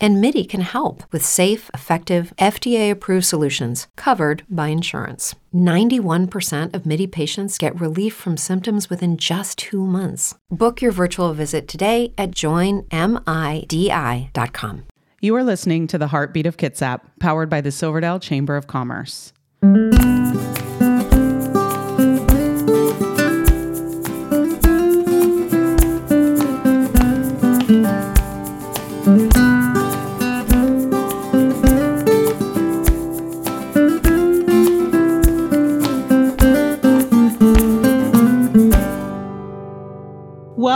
And MIDI can help with safe, effective, FDA approved solutions covered by insurance. 91% of MIDI patients get relief from symptoms within just two months. Book your virtual visit today at joinmidi.com. You are listening to the Heartbeat of Kitsap, powered by the Silverdale Chamber of Commerce.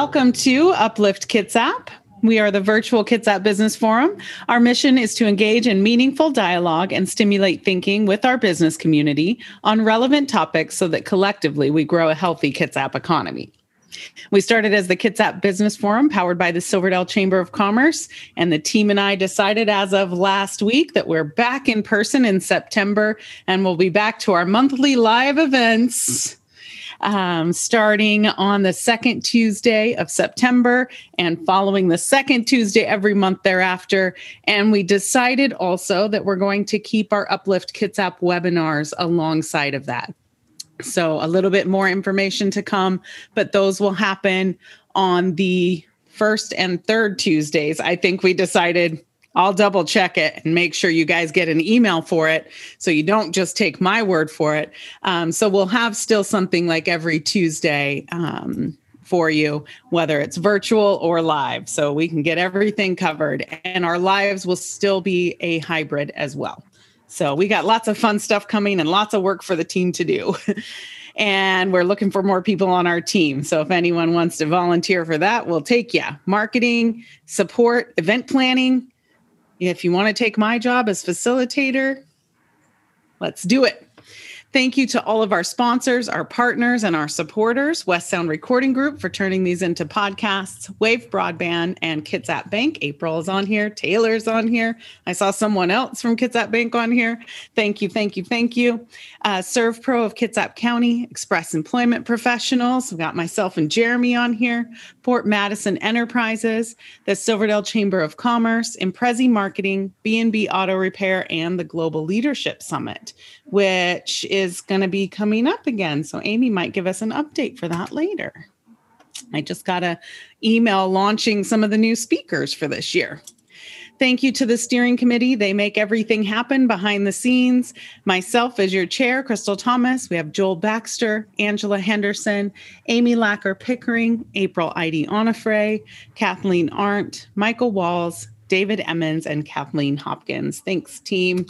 Welcome to Uplift Kitsap. We are the virtual Kitsap Business Forum. Our mission is to engage in meaningful dialogue and stimulate thinking with our business community on relevant topics so that collectively we grow a healthy Kitsap economy. We started as the Kitsap Business Forum powered by the Silverdale Chamber of Commerce. And the team and I decided as of last week that we're back in person in September and we'll be back to our monthly live events um, starting on the second Tuesday of September and following the second Tuesday every month thereafter. And we decided also that we're going to keep our Uplift Kitsap webinars alongside of that. So a little bit more information to come, but those will happen on the first and third Tuesdays. I think we decided I'll double check it and make sure you guys get an email for it so you don't just take my word for it. Um, so we'll have still something like every Tuesday um, for you, whether it's virtual or live. So we can get everything covered. And our lives will still be a hybrid as well. So we got lots of fun stuff coming and lots of work for the team to do. and we're looking for more people on our team. So if anyone wants to volunteer for that, we'll take you. Marketing, support, event planning, if you want to take my job as facilitator, let's do it. Thank you to all of our sponsors, our partners, and our supporters West Sound Recording Group for turning these into podcasts, Wave Broadband, and Kitsap Bank. April is on here, Taylor's on here. I saw someone else from Kitsap Bank on here. Thank you, thank you, thank you. Uh, SERVPRO of Kitsap County, Express Employment Professionals. We've got myself and Jeremy on here, Port Madison Enterprises, the Silverdale Chamber of Commerce, Imprezi Marketing, B&B Auto Repair, and the Global Leadership Summit, which is going to be coming up again. So Amy might give us an update for that later. I just got a email launching some of the new speakers for this year. Thank you to the steering committee. They make everything happen behind the scenes. Myself as your chair, Crystal Thomas. We have Joel Baxter, Angela Henderson, Amy Lacker Pickering, April Idy Onifray, Kathleen Arndt, Michael Walls, David Emmons, and Kathleen Hopkins. Thanks, team.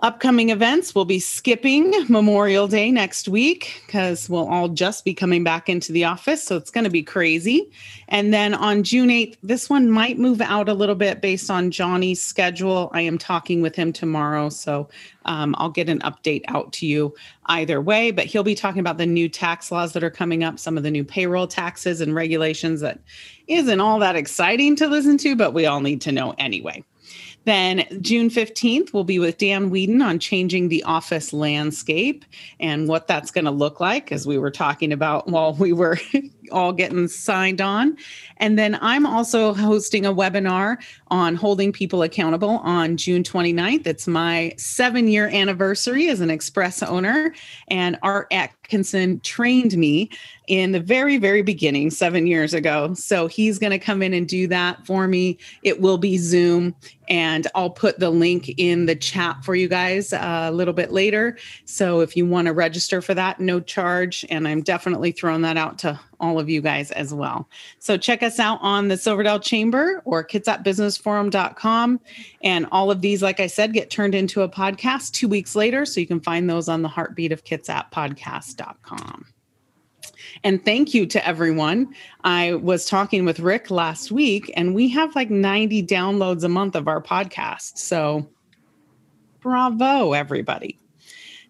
Upcoming events, we'll be skipping Memorial Day next week because we'll all just be coming back into the office. So it's going to be crazy. And then on June 8th, this one might move out a little bit based on Johnny's schedule. I am talking with him tomorrow. So um, I'll get an update out to you either way. But he'll be talking about the new tax laws that are coming up, some of the new payroll taxes and regulations that isn't all that exciting to listen to, but we all need to know anyway. Then June 15th, we'll be with Dan Whedon on changing the office landscape and what that's going to look like, as we were talking about while we were all getting signed on. And then I'm also hosting a webinar on holding people accountable on June 29th. It's my seven year anniversary as an Express owner, and Art Atkinson trained me in the very, very beginning seven years ago. So he's going to come in and do that for me. It will be Zoom, and I'll put the link in the chat for you guys uh, a little bit later. So if you want to register for that, no charge. And I'm definitely throwing that out to all of you guys as well. So check us out on the Silverdale Chamber or kitsapbusinessforum.com. And all of these, like I said, get turned into a podcast two weeks later. So you can find those on the heartbeat of Kitsap podcast.com. And thank you to everyone. I was talking with Rick last week, and we have like 90 downloads a month of our podcast. So bravo, everybody.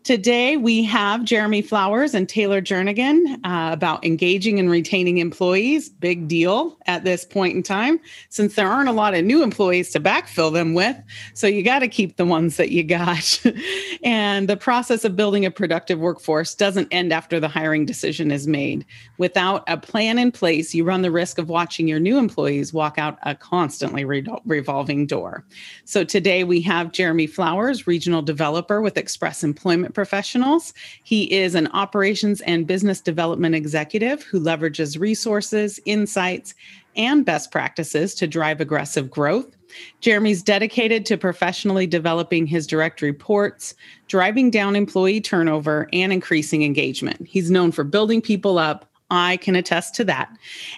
Today, we have Jeremy Flowers and Taylor Jernigan uh, about engaging and retaining employees. Big deal at this point in time, since there aren't a lot of new employees to backfill them with. So you got to keep the ones that you got. and the process of building a productive workforce doesn't end after the hiring decision is made. Without a plan in place, you run the risk of watching your new employees walk out a constantly re- revolving door. So today, we have Jeremy Flowers, regional developer with Express Employment professionals. He is an operations and business development executive who leverages resources, insights, and best practices to drive aggressive growth. Jeremy's dedicated to professionally developing his direct reports, driving down employee turnover, and increasing engagement. He's known for building people up. I can attest to that.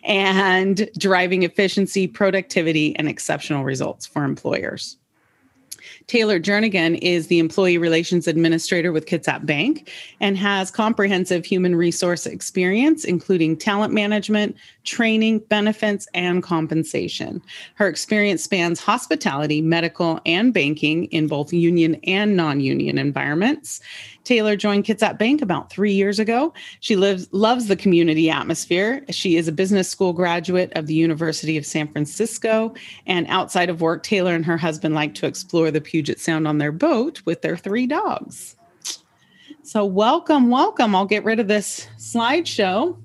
And driving efficiency, productivity, and exceptional results for employers. Taylor Jernigan is the Employee Relations Administrator with Kitsap Bank and has comprehensive human resource experience, including talent management, training, benefits, and compensation. Her experience spans hospitality, medical, and banking in both union and non union environments. Taylor joined Kitsap Bank about three years ago. She lives loves the community atmosphere. She is a business school graduate of the University of San Francisco. And outside of work, Taylor and her husband like to explore the Puget Sound on their boat with their three dogs. So, welcome, welcome. I'll get rid of this slideshow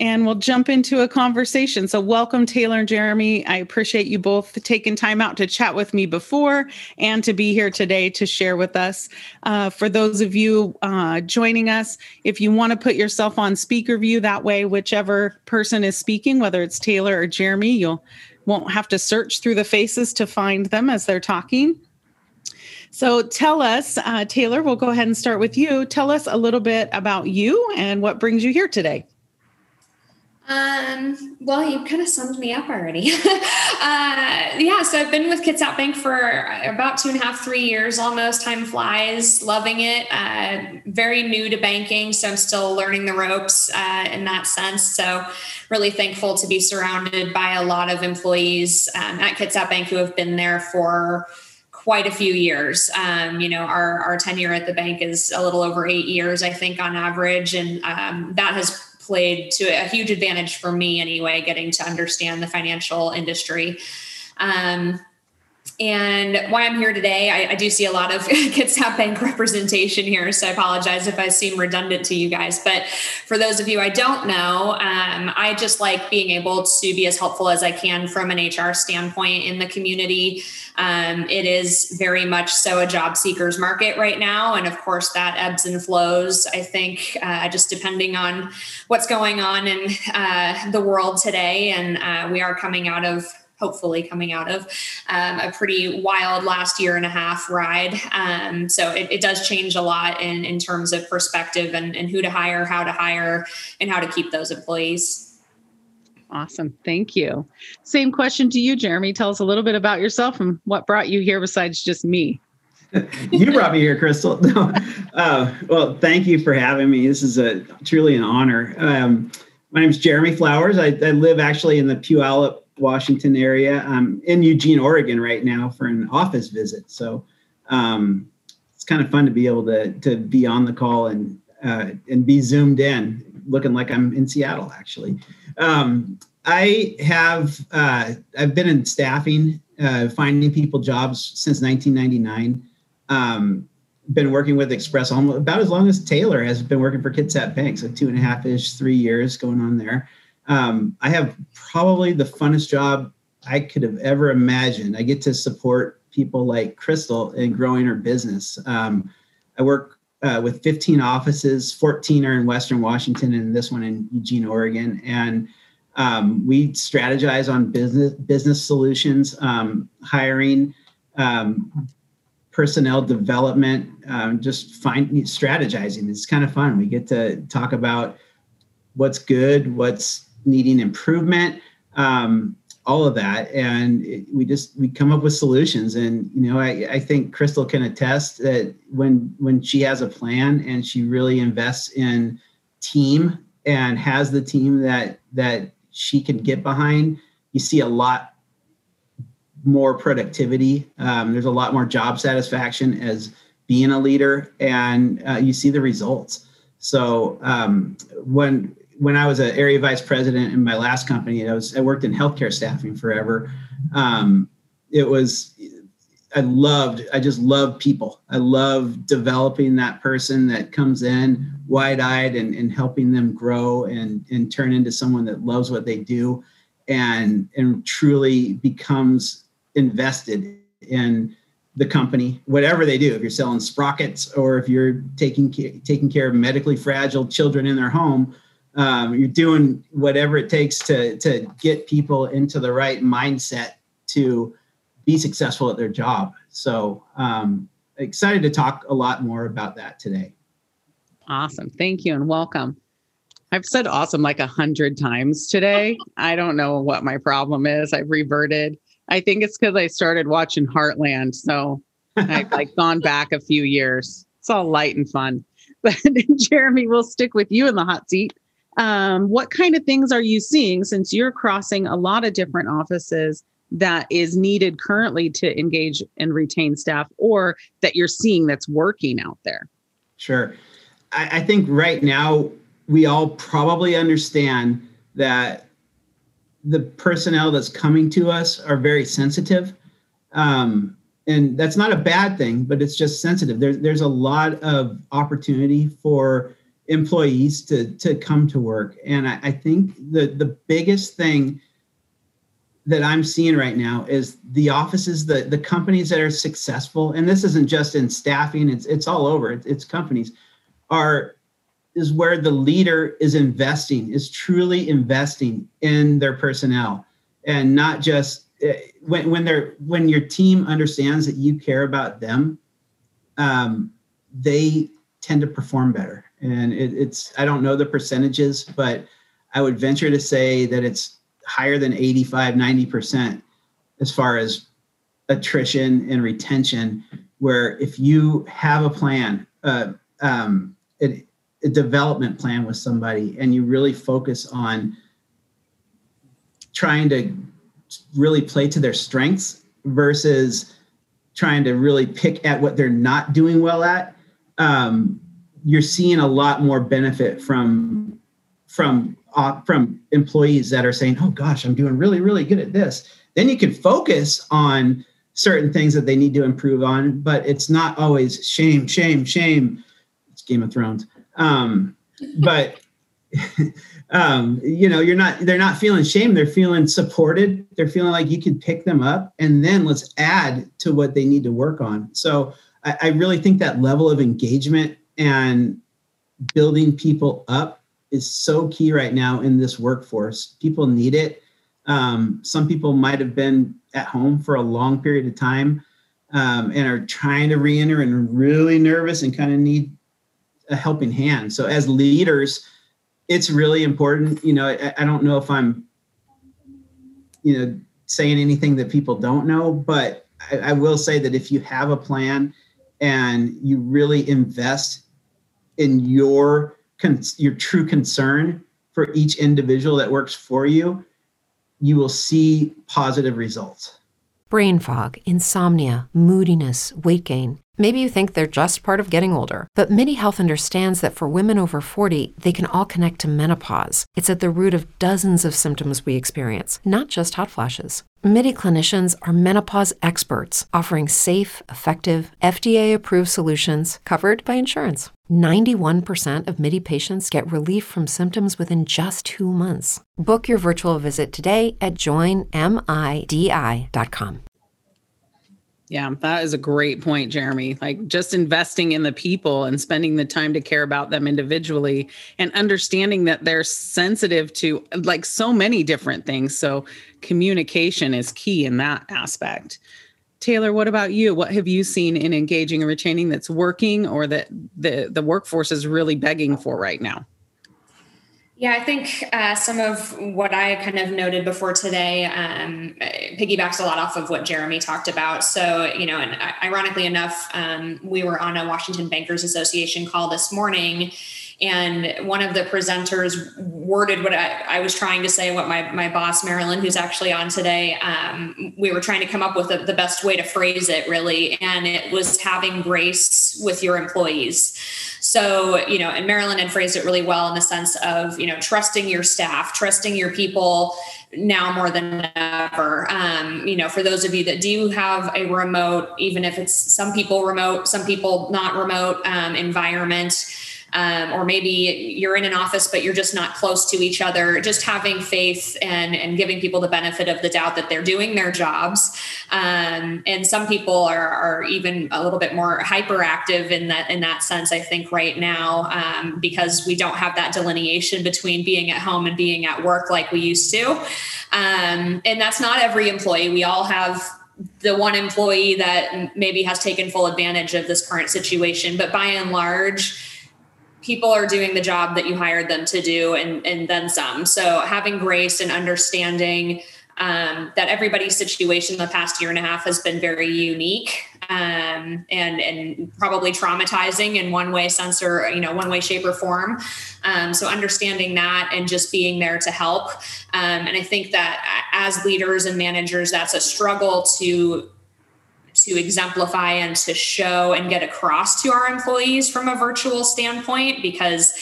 and we'll jump into a conversation. So, welcome, Taylor and Jeremy. I appreciate you both taking time out to chat with me before and to be here today to share with us. Uh, for those of you uh, joining us, if you want to put yourself on speaker view, that way, whichever person is speaking, whether it's Taylor or Jeremy, you'll won't have to search through the faces to find them as they're talking. So tell us, uh, Taylor, we'll go ahead and start with you. Tell us a little bit about you and what brings you here today. Um, well, you kind of summed me up already. uh, yeah, so I've been with Kitsap Bank for about two and a half, three years almost. Time flies, loving it. Uh, very new to banking, so I'm still learning the ropes uh, in that sense. So, really thankful to be surrounded by a lot of employees um, at Kitsap Bank who have been there for quite a few years. Um, you know, our, our tenure at the bank is a little over eight years, I think, on average. And um, that has played to a huge advantage for me anyway, getting to understand the financial industry. Um, and why I'm here today, I, I do see a lot of Kitsap Bank representation here, so I apologize if I seem redundant to you guys. But for those of you I don't know, um, I just like being able to be as helpful as I can from an HR standpoint in the community. Um, it is very much so a job seekers market right now, and of course that ebbs and flows. I think uh, just depending on what's going on in uh, the world today, and uh, we are coming out of hopefully coming out of um, a pretty wild last year and a half ride. Um, so it, it, does change a lot in, in terms of perspective and, and who to hire, how to hire, and how to keep those employees. Awesome. Thank you. Same question to you, Jeremy. Tell us a little bit about yourself and what brought you here besides just me. you brought me here, Crystal. No. Uh, well, thank you for having me. This is a truly an honor. Um, my name is Jeremy Flowers. I, I, live actually in the Puyallup Washington area. I'm in Eugene, Oregon right now for an office visit. So um, it's kind of fun to be able to to be on the call and uh, and be zoomed in, looking like I'm in Seattle actually. Um, I have uh, I've been in staffing, uh, finding people jobs since 1999. Um, been working with Express almost about as long as Taylor has been working for Kitsap Bank, so two and a half ish, three years going on there. Um, I have probably the funnest job I could have ever imagined. I get to support people like Crystal in growing her business. Um, I work uh, with 15 offices, 14 are in Western Washington, and this one in Eugene, Oregon. And um, we strategize on business business solutions, um, hiring, um, personnel development, um, just find strategizing. It's kind of fun. We get to talk about what's good, what's needing improvement, um, all of that, and it, we just we come up with solutions. And you know, I, I think Crystal can attest that when when she has a plan and she really invests in team and has the team that that she can get behind, you see a lot more productivity. Um, there's a lot more job satisfaction as being a leader, and uh, you see the results. So um, when when I was an area vice president in my last company, I was I worked in healthcare staffing forever. Um, it was I loved I just love people. I love developing that person that comes in wide-eyed and, and helping them grow and and turn into someone that loves what they do and and truly becomes invested in the company, whatever they do. If you're selling sprockets or if you're taking taking care of medically fragile children in their home, um, you're doing whatever it takes to to get people into the right mindset to be successful at their job. So um, excited to talk a lot more about that today. Awesome, thank you and welcome. I've said awesome like a hundred times today. I don't know what my problem is. I've reverted. I think it's because I started watching Heartland. So I've like gone back a few years. It's all light and fun. But Jeremy, we'll stick with you in the hot seat. Um, what kind of things are you seeing since you're crossing a lot of different offices that is needed currently to engage and retain staff or that you're seeing that's working out there? Sure. I, I think right now we all probably understand that the personnel that's coming to us are very sensitive. Um, and that's not a bad thing, but it's just sensitive. There's there's a lot of opportunity for employees to to come to work, and I, I think the the biggest thing that I'm seeing right now is the offices, the the companies that are successful, and this isn't just in staffing; it's it's all over. It's, it's companies are is where the leader is investing, is truly investing in their personnel, and not just eh, when when they're when your team understands that you care about them, um, they tend to perform better. And it, it's I don't know the percentages, but I would venture to say that it's higher than 85, 90 percent as far as attrition and retention. Where if you have a plan, uh, um, a development plan with somebody and you really focus on trying to really play to their strengths versus trying to really pick at what they're not doing well at um, you're seeing a lot more benefit from from uh, from employees that are saying oh gosh i'm doing really really good at this. Then you can focus on certain things that they need to improve on but it's not always shame shame shame. It's game of thrones. Um, but um, you know, you're not they're not feeling shame, they're feeling supported, they're feeling like you can pick them up and then let's add to what they need to work on. So I, I really think that level of engagement and building people up is so key right now in this workforce. People need it. Um, some people might have been at home for a long period of time um, and are trying to re-enter and really nervous and kind of need a helping hand. So as leaders, it's really important. You know, I, I don't know if I'm, you know, saying anything that people don't know, but I, I will say that if you have a plan and you really invest in your your true concern for each individual that works for you, you will see positive results. Brain fog, insomnia, moodiness, weight gain. Maybe you think they're just part of getting older, but MIDI Health understands that for women over 40, they can all connect to menopause. It's at the root of dozens of symptoms we experience, not just hot flashes. MIDI clinicians are menopause experts, offering safe, effective, FDA approved solutions covered by insurance. 91% of MIDI patients get relief from symptoms within just two months. Book your virtual visit today at joinmidi.com. Yeah, that is a great point, Jeremy. Like just investing in the people and spending the time to care about them individually and understanding that they're sensitive to like so many different things. So communication is key in that aspect. Taylor, what about you? What have you seen in engaging and retaining that's working or that the the workforce is really begging for right now? Yeah, I think uh, some of what I kind of noted before today um, piggybacks a lot off of what Jeremy talked about. So, you know, and ironically enough, um, we were on a Washington Bankers Association call this morning and one of the presenters worded what I, I was trying to say, what my, my boss, Marilyn, who's actually on today, um, we were trying to come up with the, best way to phrase it, really. And it was having grace with your employees. So, you know, and Marilyn had phrased it really well in the sense of, you know, trusting your staff, trusting your people now more than ever. Um, you know, for those of you that do have a remote, even if it's some people remote, some people not remote um, environment, um, or maybe you're in an office but you're just not close to each other. Just having faith and and giving people the benefit of the doubt that they're doing their jobs. Um, and some people are, are even a little bit more hyperactive in that in that sense i think right now um, because we don't have that delineation between being at home and being at work like we used to. Um, and that's not every employee. We all have the one employee that maybe has taken full advantage of this current situation. But by and large people are doing the job that you hired them to do and, and then some. So having grace and understanding um, that everybody's situation the past year and a half has been very unique um, and and probably traumatizing in one way, sense or you know one way, shape or form. Um, so understanding that and just being there to help. Um, and I think that as leaders and managers, that's a struggle to to exemplify and to show and get across to our employees from a virtual standpoint because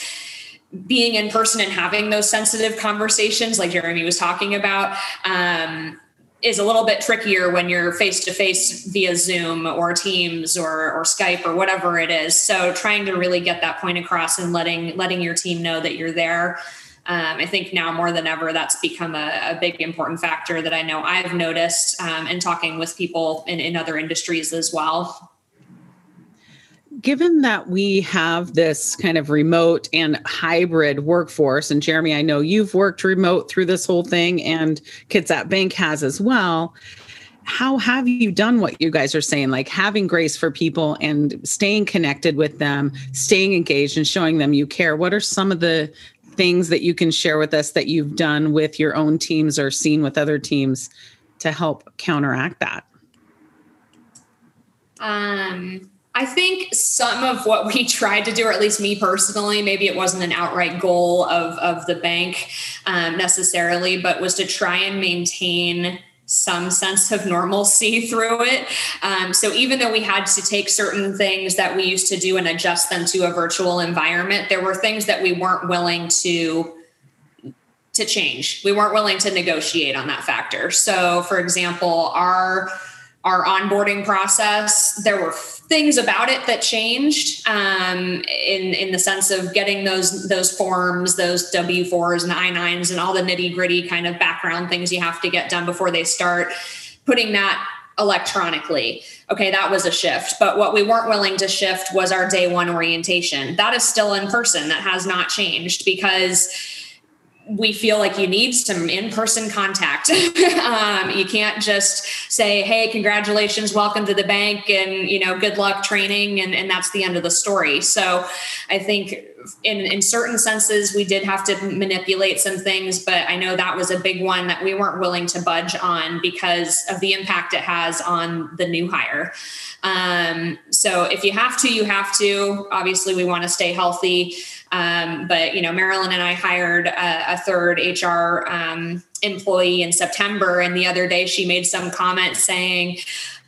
being in person and having those sensitive conversations like jeremy was talking about um, is a little bit trickier when you're face to face via zoom or teams or, or skype or whatever it is. So trying to really get that point across and letting letting your team know that you're there um, I think now more than ever, that's become a, a, big important factor that I know I've noticed um, in talking with people in, in other industries as well. Given that we have this kind of remote and hybrid workforce, and Jeremy, I know you've worked remote through this whole thing, and Kitsap Bank has as well how have you done what you guys are saying like having grace for people and staying connected with them staying engaged and showing them you care what are some of the things that you can share with us that you've done with your own teams or seen with other teams to help counteract that? Um, I think some of what we tried to do, or at least me personally, maybe it wasn't an outright goal of, of the bank um, necessarily, but was to try and maintain some sense of normalcy through it. Um, so even though we had to take certain things that we used to do and adjust them to a virtual environment, there were things that we weren't willing to to change. We weren't willing to negotiate on that factor. So for example, our our onboarding process, there were things about it that changed um, in in the sense of getting those those forms, those W fours and I nines, and all the nitty gritty kind of background things you have to get done before they start. Putting that electronically. Okay, that was a shift. But what we weren't willing to shift was our day one orientation. That is still in person. That has not changed because we feel like you need some in-person contact. um, you can't just say, "Hey, congratulations, welcome to the bank," and you know, good luck training, and, and that's the end of the story. So, I think in in certain senses, we did have to manipulate some things, but I know that was a big one that we weren't willing to budge on because of the impact it has on the new hire. Um, so, if you have to, you have to. Obviously, we want to stay healthy. Um, but you know, Marilyn and I hired a, a third HR um, employee in September, and the other day she made some comment saying,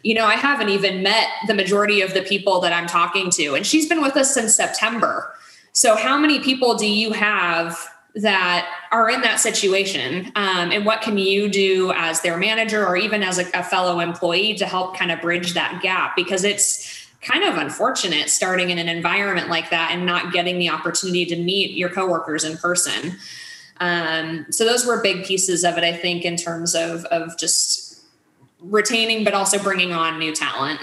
"You know, I haven't even met the majority of the people that I'm talking to, and she's been with us since September. So, how many people do you have?" that are in that situation um, and what can you do as their manager or even as a, a fellow employee to help kind of bridge that gap because it's kind of unfortunate starting in an environment like that and not getting the opportunity to meet your coworkers in person. Um, so those were big pieces of it, I think, in terms of of just retaining, but also bringing on new talent.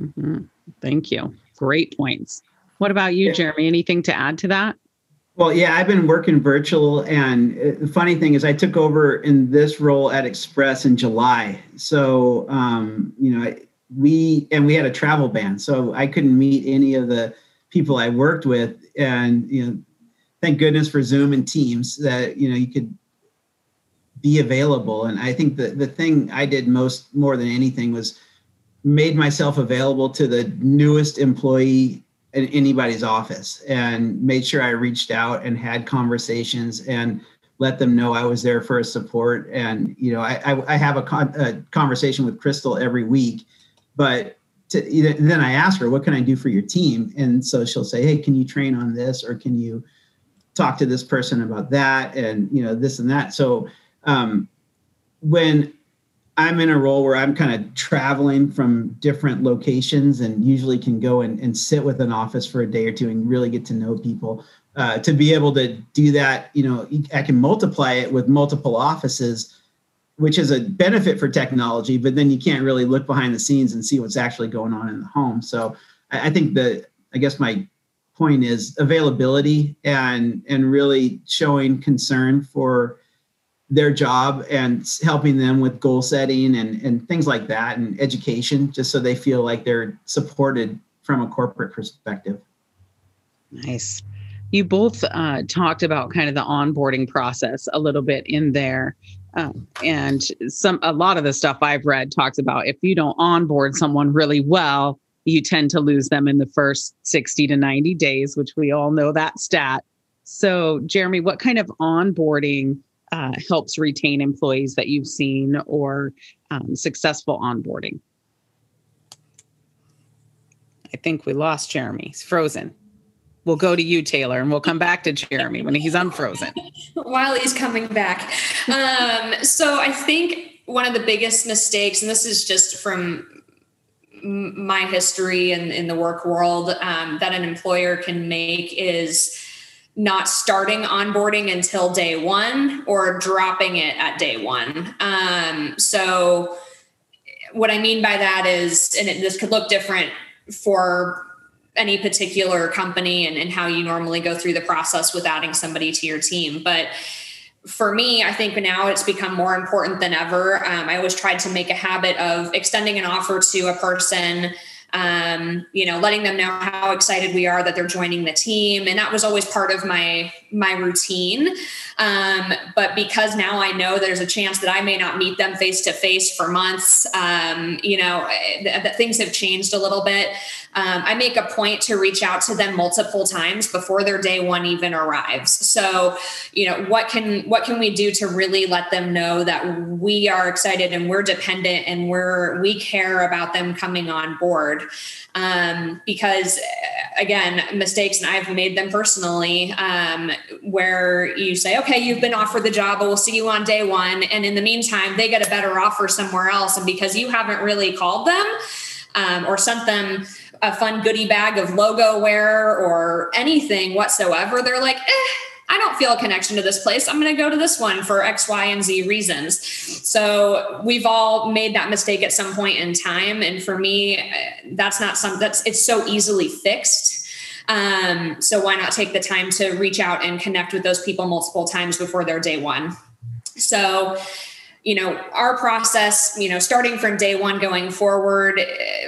Mm-hmm. Thank you. Great points. What about you, Jeremy? Anything to add to that? Well, yeah, I've been working virtual, and uh, the funny thing is, I took over in this role at Express in July. So, um, you know, we and we had a travel ban, so I couldn't meet any of the people I worked with. And you know, thank goodness for Zoom and Teams that you know you could be available. And I think the the thing I did most more than anything was made myself available to the newest employee in anybody's office and made sure I reached out and had conversations and let them know I was there for a support. And, you know, I, I, I have a, con- a, conversation with Crystal every week, but to, then I ask her, what can I do for your team? And so she'll say, Hey, can you train on this? Or can you talk to this person about that? And, you know, this and that. So, um, when I'm in a role where I'm kind of traveling from different locations and usually can go and, and sit with an office for a day or two and really get to know people. Uh, to be able to do that, you know, I can multiply it with multiple offices, which is a benefit for technology, but then you can't really look behind the scenes and see what's actually going on in the home. So I, I think that, I guess my point is availability and and really showing concern for their job and helping them with goal setting and, and things like that and education just so they feel like they're supported from a corporate perspective. Nice. You both uh, talked about kind of the onboarding process a little bit in there um, and some a lot of the stuff i've read talks about if you don't onboard someone really well you tend to lose them in the first 60 to 90 days which we all know that stat so jeremy what kind of onboarding uh, helps retain employees that you've seen or um, successful onboarding? I think we lost Jeremy. He's frozen. We'll go to you, Taylor, and we'll come back to Jeremy when he's unfrozen. While he's coming back. Um, so I think one of the biggest mistakes, and this is just from my history and in, in the work world, um, that an employer can make is not starting onboarding until day one or dropping it at day one. Um, so, what I mean by that is, and it, this could look different for any particular company and, and how you normally go through the process with adding somebody to your team. But for me, I think now it's become more important than ever. Um, I always tried to make a habit of extending an offer to a person um, you know, letting them know how excited we are that they're joining the team. And that was always part of my my routine. Um, but because now I know there's a chance that I may not meet them face to face for months, um, you know, that things have changed a little bit. Um, I make a point to reach out to them multiple times before their day one even arrives. So, you know, what can what can we do to really let them know that we are excited and we're dependent and we're we care about them coming on board? Um, because again, mistakes, and I've made them personally, um, where you say, okay, you've been offered the job, but we'll see you on day one. And in the meantime, they get a better offer somewhere else. And because you haven't really called them um, or sent them a fun goodie bag of logo wear or anything whatsoever, they're like, eh, I don't feel a connection to this place. I'm going to go to this one for X, Y, and Z reasons. So we've all made that mistake at some point in time. And for me, eh, that's not something that's, it's so easily fixed. Um, so why not take the time to reach out and connect with those people multiple times before their day one? So you know our process you know starting from day one going forward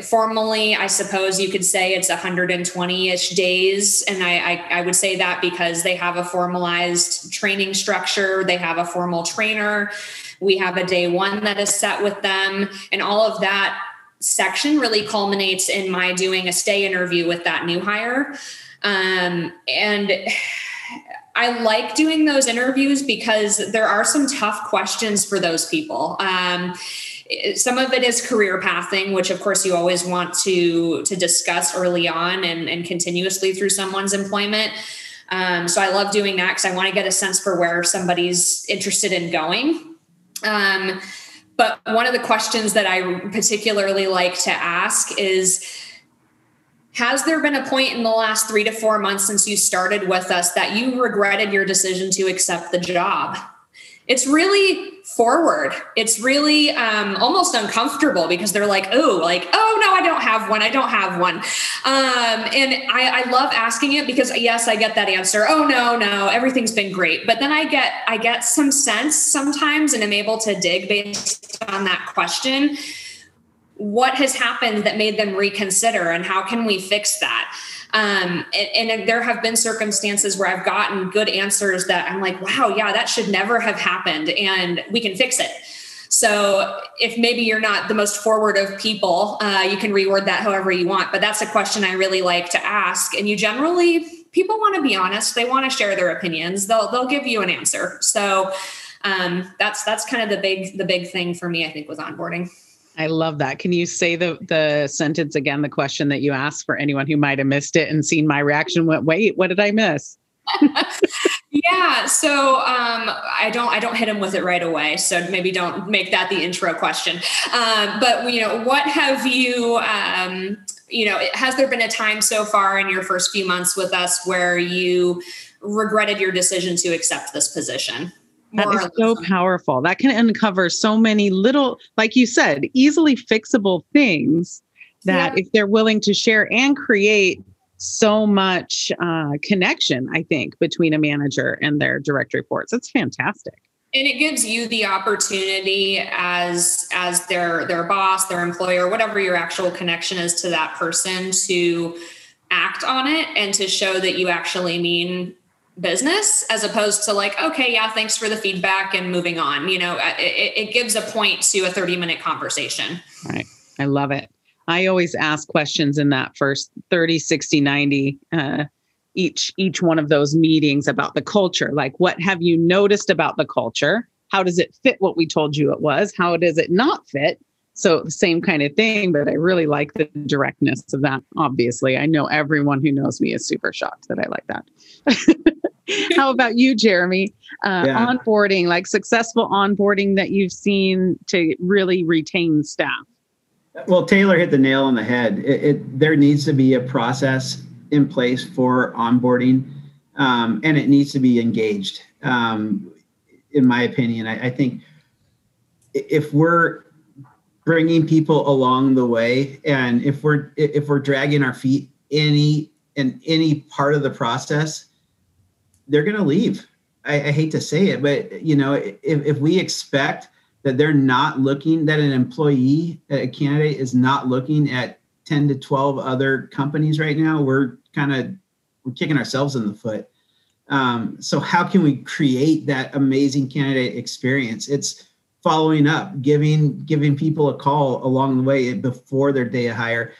formally i suppose you could say it's 120ish days. And I, I, I would say that because they have a formalized training structure they have a formal trainer we have a day one that is set with them. And all of that section really culminates in my doing a stay interview with that new hire. Um, and I like doing those interviews because there are some tough questions for those people. Um, some of it is career pathing, which of course you always want to to discuss early on and, and continuously through someone's employment. Um, so I love doing that because I want to get a sense for where somebody's interested in going. Um, but one of the questions that I particularly like to ask is has there been a point in the last three to four months since you started with us that you regretted your decision to accept the job? It's really forward. It's really um, almost uncomfortable because they're like, oh, like, oh no, I don't have one. I don't have one. Um, and I, I love asking it because yes, I get that answer. Oh no, no, everything's been great. But then I get I get some sense sometimes, and I'm able to dig based on that question what has happened that made them reconsider and how can we fix that um, and, and, there have been circumstances where i've gotten good answers that i'm like wow yeah that should never have happened and we can fix it So if maybe you're not the most forward of people, uh, you can reword that however you want. But that's a question I really like to ask. And you generally, people want to be honest. They want to share their opinions. They'll they'll give you an answer. So um, that's that's kind of the big the big thing for me. I think was onboarding. I love that. Can you say the the sentence again? The question that you asked for anyone who might have missed it and seen my reaction. Went, wait, what did I miss? yeah so um, i don't i don't hit him with it right away so maybe don't make that the intro question um, but you know what have you um, you know has there been a time so far in your first few months with us where you regretted your decision to accept this position that is so powerful that can uncover so many little like you said easily fixable things that yeah. if they're willing to share and create so much uh, connection, I think, between a manager and their direct reports. It's fantastic. And it gives you the opportunity as as their their boss, their employer, whatever your actual connection is to that person to act on it and to show that you actually mean business as opposed to like okay yeah thanks for the feedback and moving on you know it, it gives a point to a 30 minute conversation right i love it I always ask questions in that first 30, 60, 90, uh, each each one of those meetings about the culture. Like, what have you noticed about the culture? How does it fit what we told you it was? How does it not fit? So same kind of thing, but I really like the directness of that. Obviously, I know everyone who knows me is super shocked that I like that. How about you, Jeremy? Uh, yeah. Onboarding, like successful onboarding that you've seen to really retain staff. Well, Taylor hit the nail on the head. It, it there needs to be a process in place for onboarding, um, and it needs to be engaged. Um, in my opinion, I, I think if we're bringing people along the way, and if we're if we're dragging our feet any in any part of the process, they're going to leave. I, I, hate to say it, but you know, if, if we expect that they're not looking that an employee a candidate is not looking at 10 to 12 other companies right now we're kind of we're kicking ourselves in the foot. Um, so how can we create that amazing candidate experience? It's following up giving giving people a call along the way before their day of hire.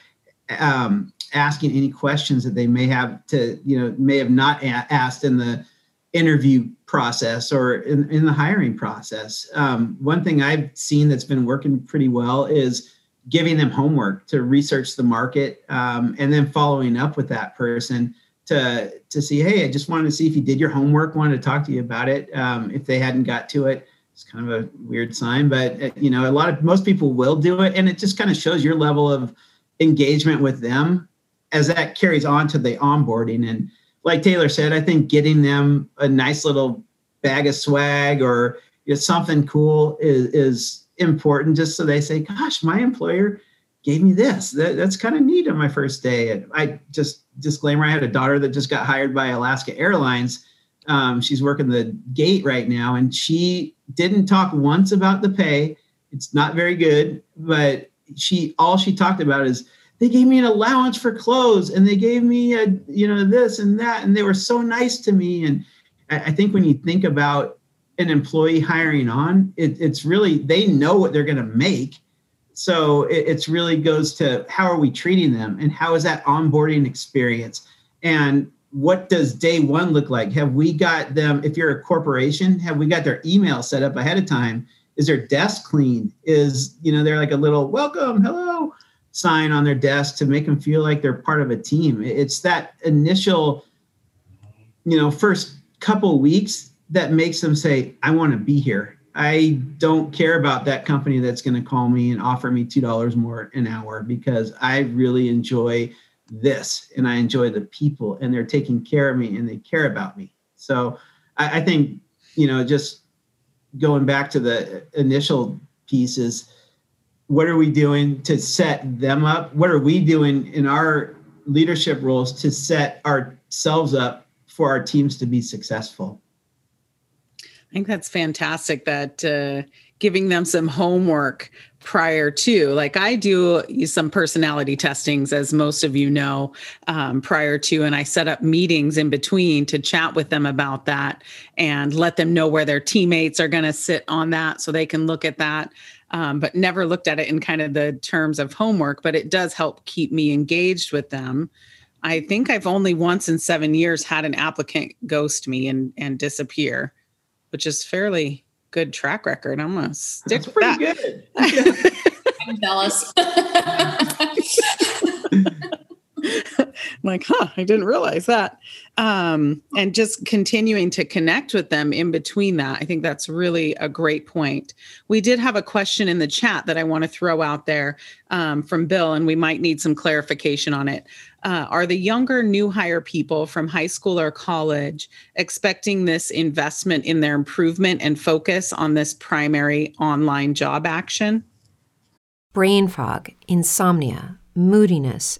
Um, asking any questions that they may have to you know may have not a- asked in the interview process or in, in the hiring process. Um, one thing I've seen that's been working pretty well is giving them homework to research the market um, and then following up with that person to to see, hey, I just wanted to see if you did your homework, wanted to talk to you about it. Um, if they hadn't got to it, it's kind of a weird sign, but uh, you know, a lot of most people will do it, and it just kind of shows your level of engagement with them as that carries on to the onboarding and like Taylor said, I think getting them a nice little bag of swag or you know, something cool is, is important just so they say, gosh, my employer gave me this. That, that's kind of neat on my first day. And I just disclaimer, I had a daughter that just got hired by Alaska Airlines. Um, she's working the gate right now, and she didn't talk once about the pay. It's not very good, but she all she talked about is they gave me an allowance for clothes and they gave me a you know this and that and they were so nice to me. And i think when you think about an employee hiring on it, it's really they know what they're going to make. So it, it's really goes to how are we treating them and how is that onboarding experience? And what does day one look like? Have we got them if you're a corporation have we got their email set up ahead of time? Is their desk clean? Is you know they're like a little welcome hello sign on their desk to make them feel like they're part of a team. It's that initial, you know, first couple weeks that makes them say, I want to be here. I don't care about that company that's going to call me and offer me $2 more an hour because I really enjoy this and I enjoy the people and they're taking care of me and they care about me. So I, I think, you know, just going back to the initial pieces, what are we doing to set them up? What are we doing in our leadership roles to set ourselves up for our teams to be successful? I think that's fantastic that uh, giving them some homework prior to like i do some personality testings as most of you know um, prior to and i set up meetings in between to chat with them about that and let them know where their teammates are going to sit on that so they can look at that um, but never looked at it in kind of the terms of homework but it does help keep me engaged with them i think i've only once in seven years had an applicant ghost me and and disappear which is fairly good track record. I'm gonna stick That's with pretty that. good. I'm jealous. like, huh, I didn't realize that. Um, and just continuing to connect with them in between that, I think that's really a great point. We did have a question in the chat that I want to throw out there um, from Bill, and we might need some clarification on it. Uh, are the younger new hire people from high school or college expecting this investment in their improvement and focus on this primary online job action? Brain fog, insomnia, moodiness,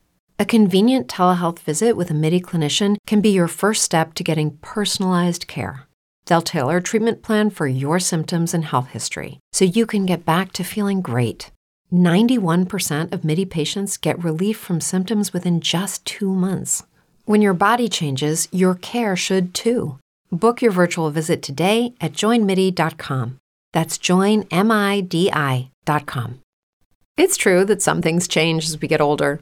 A convenient telehealth visit with a MIDI clinician can be your first step to getting personalized care. They'll tailor a treatment plan for your symptoms and health history so you can get back to feeling great. 91% of MIDI patients get relief from symptoms within just two months. When your body changes, your care should too. Book your virtual visit today at joinmidi.com. That's joinmidi.com. It's true that some things change as we get older.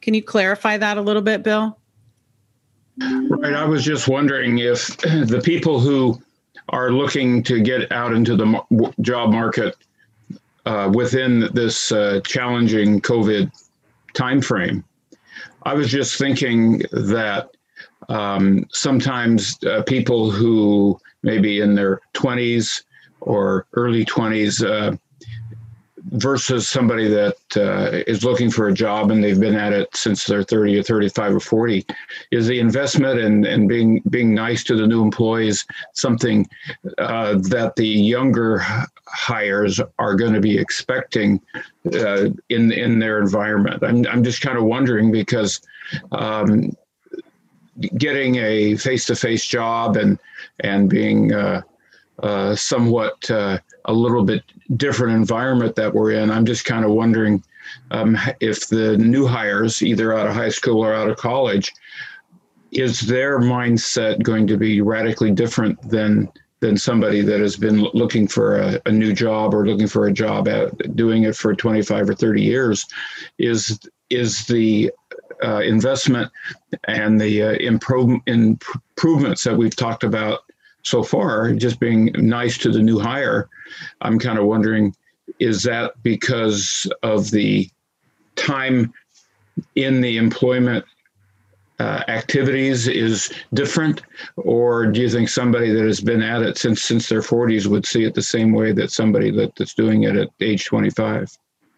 Can you clarify that a little bit, Bill? Right. I was just wondering if the people who are looking to get out into the job market uh, within this uh, challenging COVID timeframe, I was just thinking that um, sometimes uh, people who maybe in their 20s or early 20s uh, versus somebody that uh, is looking for a job and they've been at it since they're 30 or 35 or 40 is the investment and and being being nice to the new employees something uh, that the younger hires are going to be expecting uh, in in their environment. I'm, I'm just kind of wondering because um, getting a face-to-face job and and being uh, uh, somewhat uh, a little bit different environment that we're in. I'm just kind of wondering um, if the new hires, either out of high school or out of college, is their mindset going to be radically different than than somebody that has been looking for a, a new job or looking for a job at doing it for 25 or 30 years? Is is the uh, investment and the uh, improve, improvements that we've talked about so far, just being nice to the new hire, I'm kind of wondering is that because of the time in the employment uh, activities is different, or do you think somebody that has been at it since since their 40s would see it the same way that somebody that, that's doing it at age 25?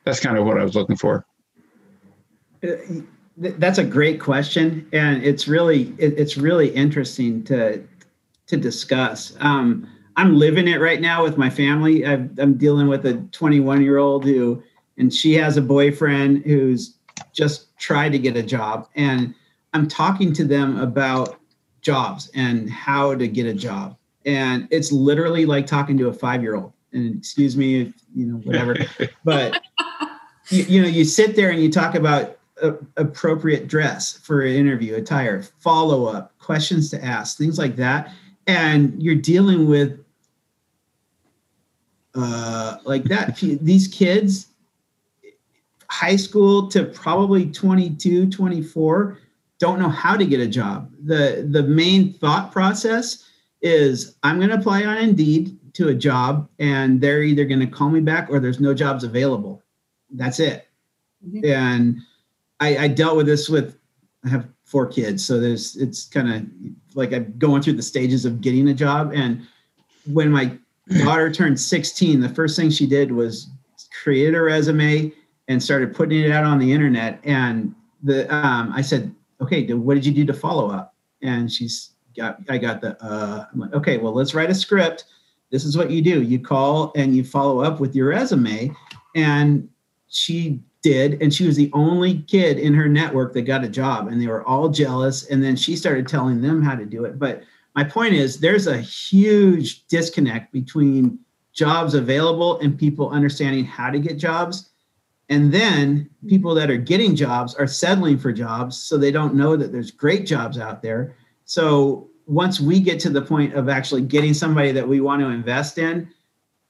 That's kind of what I was looking for. Uh, that's a great question, and it's really it's really interesting to to discuss. Um, I'm living it right now with my family. i am dealing with a 21 year old who and she has a boyfriend who's just tried to get a job. And i'm talking to them about jobs and how to get a job. And it's literally like talking to a five year old and excuse me if you know whatever. But you, you know you sit there and you talk about a, appropriate dress for an interview attire follow up questions to ask things like that and you're dealing with uh, like that. These kids high school to probably 22 24 don't know how to get a job. The the main thought process is i'm going to apply on indeed to a job and they're either going to call me back or there's no jobs available. That's it. Mm-hmm. and I, I dealt with this with i have four kids so there's it's kind of like i'm going through the stages of getting a job and when my daughter turned 16 the first thing she did was create a resume and started putting it out on the internet. And the um, I said, okay, what did you do to follow up? And she's got, I got the, uh, I'm like, okay, well, let's write a script. This is what you do. You call and you follow up with your resume. And she did. And she was the only kid in her network that got a job. And they were all jealous. And then she started telling them how to do it. But my point is, there's a huge disconnect between jobs available and people understanding how to get jobs and then people that are getting jobs are settling for jobs, so they don't know that there's great jobs out there. So once we get to the point of actually getting somebody that we want to invest in,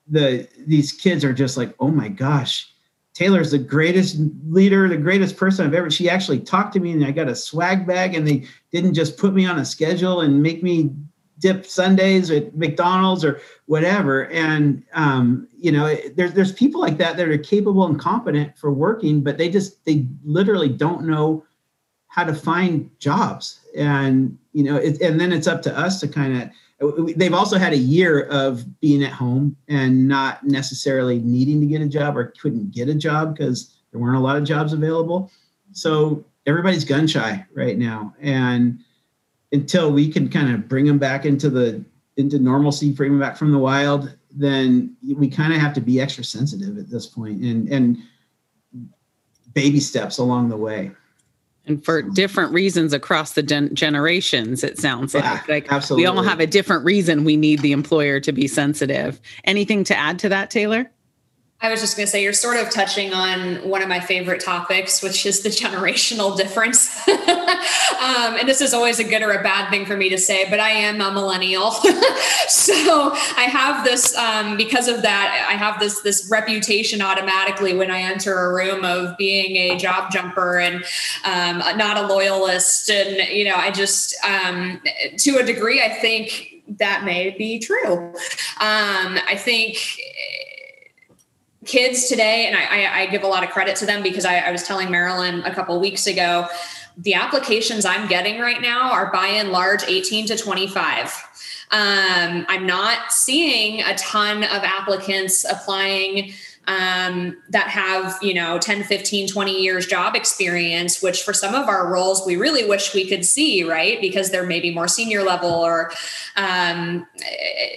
the these kids are just like, oh my gosh, Taylor's the greatest leader, the greatest person I've ever. She actually talked to me, and I got a swag bag, and they didn't just put me on a schedule and make me dip sundaes at McDonald's or whatever. And um, you know, there's there's people like that that are capable and competent for working, but they just they literally don't know how to find jobs. And you know, it, and then it's up to us to kind of. They've also had a year of being at home and not necessarily needing to get a job or couldn't get a job because there weren't a lot of jobs available. So everybody's gun shy right now, and until we can kind of bring them back into the into normalcy, bring them back from the wild, then we kind of have to be extra sensitive at this point and and baby steps along the way. And for different reasons across the gen- generations, it sounds yeah, like like absolutely. we all have a different reason we need the employer to be sensitive. Anything to add to that, Taylor? I was just going to say, you're sort of touching on one of my favorite topics, which is the generational difference. um, and this is always a good or a bad thing for me to say, but I am a millennial. so I have this, um, because of that, I have this, this reputation automatically when I enter a room of being a job jumper and um, not a loyalist. And, you know, I just, um, to a degree, I think that may be true. Um, I think kids today, and I, I, give a lot of credit to them because I, I was telling Marilyn a couple weeks ago, the applications I'm getting right now are by and large 18 to 25. Um, I'm not seeing a ton of applicants applying um, that have you know 10 15 20 years job experience which for some of our roles we really wish we could see right? Because they're maybe more senior level or um,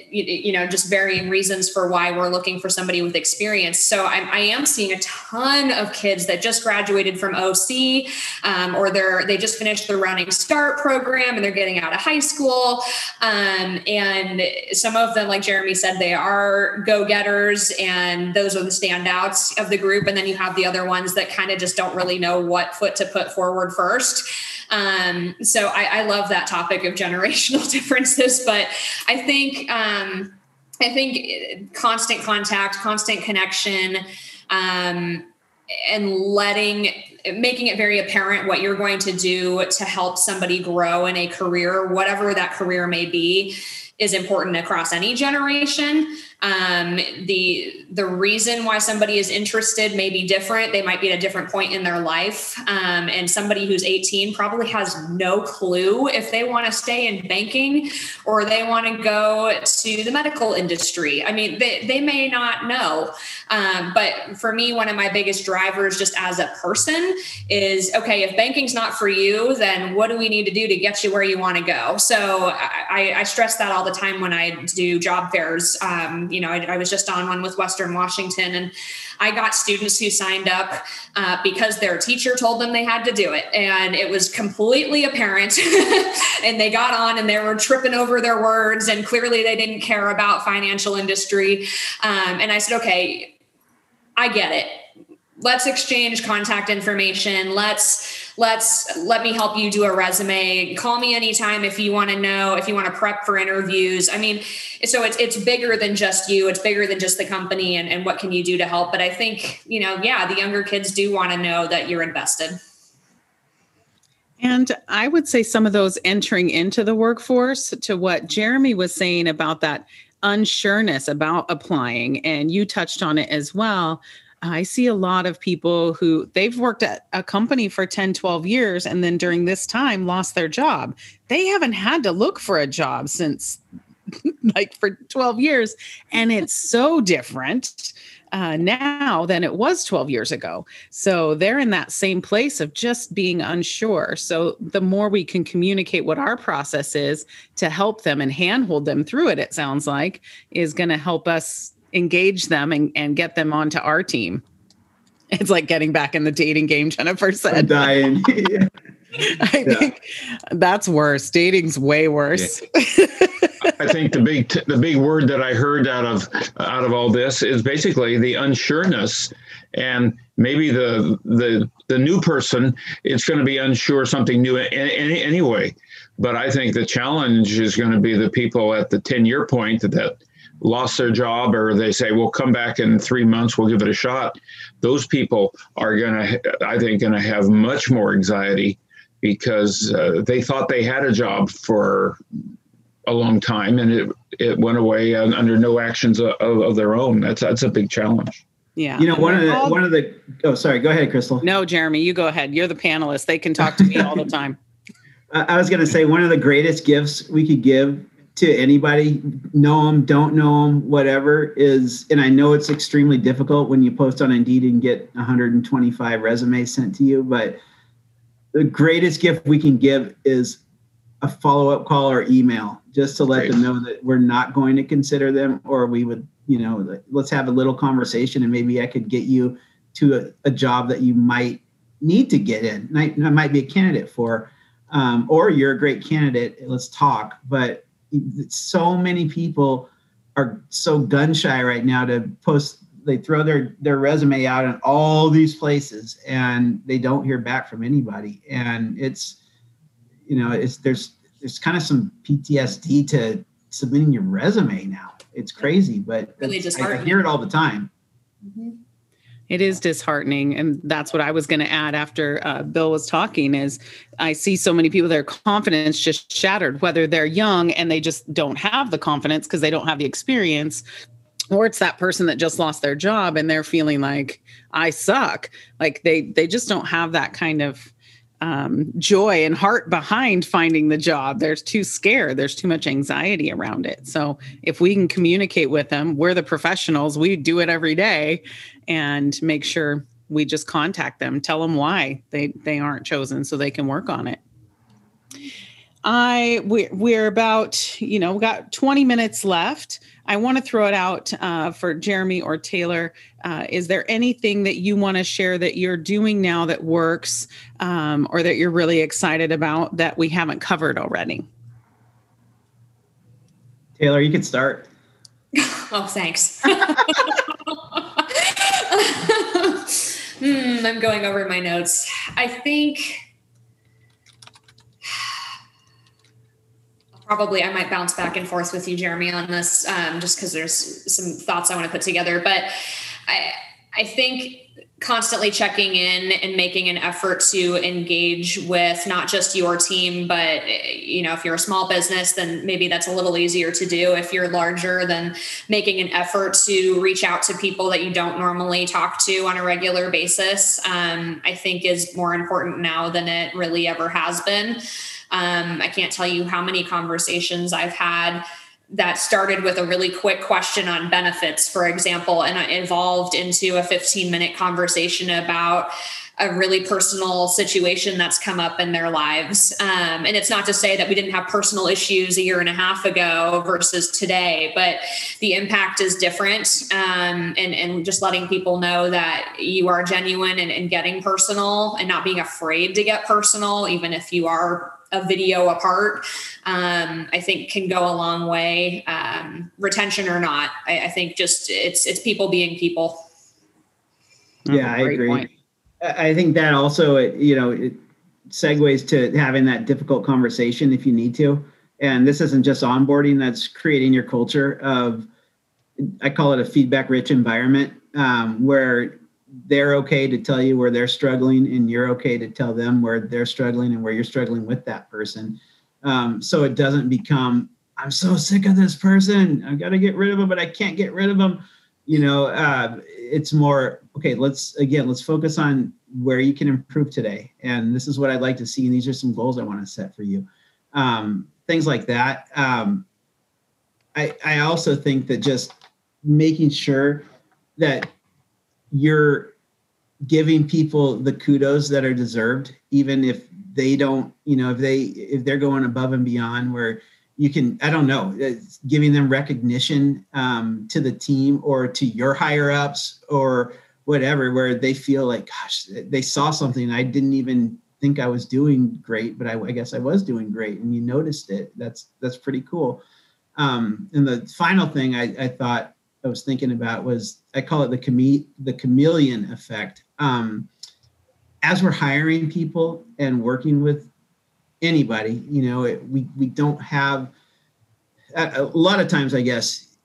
you, you, know just varying reasons for why we're looking for somebody with experience. So I'm, I am seeing a ton of kids that just graduated from oc um, or they're they just finished the running start program and they're getting out of high school. Um, and some of them like jeremy said they are go-getters and those are the standouts of the group and then you have the other ones that kind of just don't really know what foot to put forward first. Um, so I, I, love that topic of generational differences but i think um, i think constant contact constant connection um, and letting making it very apparent what you're going to do to help somebody grow in a career whatever that career may be is important across any generation um, the the reason why somebody is interested may be different. They might be at a different point in their life. Um, and somebody who's 18 probably has no clue if they want to stay in banking or they want to go to the medical industry. I mean they, they may not know. Um, but for me one of my biggest drivers just as a person is okay if banking's not for you then what do we need to do to get you where you want to go? So I, I stress that all the time when i do job fairs um, you know, I, I, was just on one with Western Washington, and I got students who signed up uh, because their teacher told them they had to do it. And it was completely apparent. and they got on and they were tripping over their words. And clearly they didn't care about financial industry. Um, and I said, okay, I get it let's exchange contact information let's let's let me help you do a resume. Call me anytime if you want to know if you want to prep for interviews. I mean so it's it's bigger than just you. It's bigger than just the company and, and what can you do to help. But i think you know yeah the younger kids do want to know that you're invested. And I would say some of those entering into the workforce to what Jeremy was saying about that unsureness about applying, and you touched on it as well. I see a lot of people who they've worked at a company for 10, 12 years and then during this time lost their job. They haven't had to look for a job since like for 12 years. And it's so different uh, now than it was 12 years ago. So they're in that same place of just being unsure. So the more we can communicate what our process is to help them and handhold them through it, it sounds like, is going to help us engage them and, and get them onto our team. It's like getting back in the dating game, Jennifer said. I'm dying. I yeah. think that's worse. Dating's way worse. Yeah. I think the big t- the big word that I heard out of out of all this is basically the unsureness, and maybe the the the new person it's going to be unsure something new any, anyway. But I think the challenge is going to be the people at the ten year point that lost their job or they say we'll come back in three months we'll give it a shot. Those people are going to i think going to have much more anxiety because uh, they thought they had a job for a long time and it it went away under no actions of, of their own. That's that's a big challenge. Yeah. You know one of the all... one of the oh sorry go ahead crystal. No jeremy you go ahead. You're the panelist. They can talk to me all the time. I was going to say one of the greatest gifts we could give to anybody, know them, don't know them, whatever is, and I know it's extremely difficult when you post on Indeed and get 125 resumes sent to you, but the greatest gift we can give is a follow up call or email just to let Great. them know that we're not going to consider them or we would, you know, let's have a little conversation and maybe I could get you to a, a job that you might need to get in, I, I might be a candidate for. Um, or you're a great candidate. Let's talk. But so many people are so gun shy right now to post they throw their their resume out in all these places and they don't hear back from anybody. And it's you know it's there's there's kind of some ptsd to submitting your resume now. It's crazy but really I, I hear it all the time. Mm-hmm. It is disheartening, and that's what I was going to add after uh, Bill was talking. Is I see so many people their confidence just shattered, whether they're young and they just don't have the confidence because they don't have the experience, or it's that person that just lost their job and they're feeling like I suck. Like they they just don't have that kind of um, joy and heart behind finding the job. There's too scared. There's too much anxiety around it. So if we can communicate with them, we're the professionals. We do it every day, and make sure we just contact them, tell them why they they aren't chosen, so they can work on it. I we're, we're about you know we got 20 minutes left. I want to throw it out uh, for Jeremy or Taylor. Uh, is there anything that you want to share that you're doing now that works, um, or that you're really excited about that we haven't covered already? Taylor, you can start. oh, thanks. hmm, I'm going over my notes. I think probably I might bounce back and forth with you, Jeremy, on this, um, just because there's some thoughts I want to put together. But I, I think constantly checking in and making an effort to engage with not just your team but you know if you're a small business then maybe that's a little easier to do if you're larger then making an effort to reach out to people that you don't normally talk to on a regular basis um, i think is more important now than it really ever has been um, i can't tell you how many conversations i've had that started with a really quick question on benefits, for example, and evolved into a 15 minute conversation about a really personal situation that's come up in their lives. Um, and it's not to say that we didn't have personal issues a year and a half ago versus today, but the impact is different. Um, and, and just letting people know that you are genuine and, and getting personal and not being afraid to get personal, even if you are a video apart, um, I think can go a long way. Um, retention or not, I, I, think just it's it's people being people. Yeah, I agree. Point. I think that also, you know, it segues to having that difficult conversation if you need to. And this isn't just onboarding; that's creating your culture of. I call it a feedback rich environment um, where they're okay to tell you where they're struggling and you're okay to tell them where they're struggling and where you're struggling with that person. Um, so it doesn't become i'm so sick of this person. I've got to get rid of them but i can't get rid of them you know uh, it's more okay let's again let's focus on where you can improve today. And this is what i'd like to see and these are some goals i want to set for you. Um, things like that. Um, I, I also think that just making sure that you're giving people the kudos that are deserved even if they don't you know if they if they're going above and beyond where you can i don't know giving them recognition um, to the team or to your higher ups or whatever where they feel like gosh they saw something. I didn't even think i was doing great but i, I guess i was doing great and you noticed it. That's that's pretty cool. Um, and the final thing I, I thought I was thinking about was I call it the chame- the chameleon effect. Um, as we're hiring people and working with anybody, you know, it, we we don't have a, a lot of times, I guess,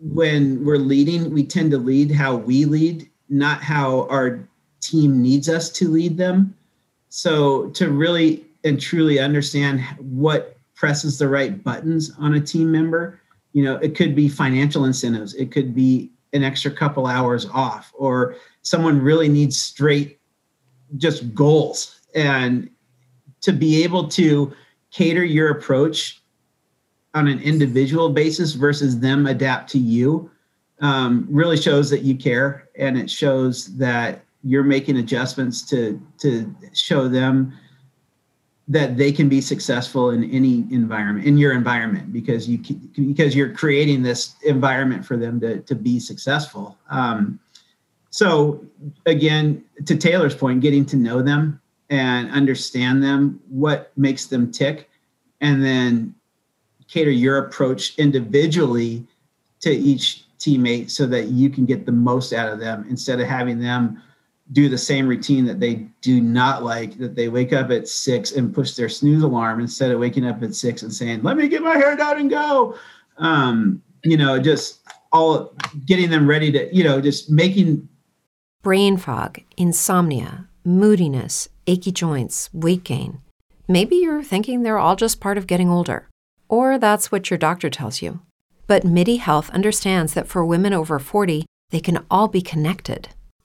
when we're leading, we tend to lead how we lead, not how our team needs us to lead them. So to really and truly understand what presses the right buttons on a team member you know it could be financial incentives it could be an extra couple hours off or someone really needs straight just goals. And to be able to cater your approach on an individual basis versus them adapt to you um, really shows that you care. And it shows that you're making adjustments to to show them that they can be successful in any environment in your environment because you because you're creating this environment for them to to be successful. Um, so again to taylor's point getting to know them and understand them what makes them tick and then cater your approach individually to each teammate so that you can get the most out of them instead of having them do the same routine that they do not like that they wake up at six and push their snooze alarm instead of waking up at six and saying let me get my hair done and go. Um, you know just all getting them ready to you know just making brain fog insomnia moodiness achy joints weight gain. Maybe you're thinking they're all just part of getting older or that's what your doctor tells you. But midi health understands that for women over 40 they can all be connected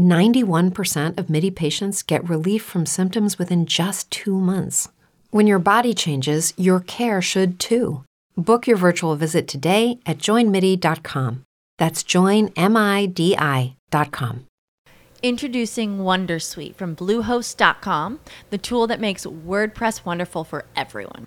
91% of MIDI patients get relief from symptoms within just two months. When your body changes, your care should too. Book your virtual visit today at joinmidi.com. That's joinmidi.com. Introducing Wondersuite from Bluehost.com, the tool that makes WordPress wonderful for everyone.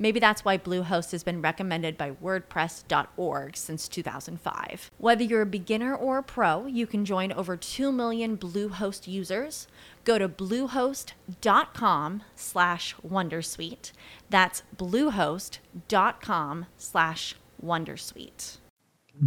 Maybe that's why Bluehost has been recommended by WordPress.org since 2005. Whether you're a beginner or a pro, you can join over 2 million Bluehost users. Go to bluehost.com slash wondersuite. That's bluehost.com slash wondersuite.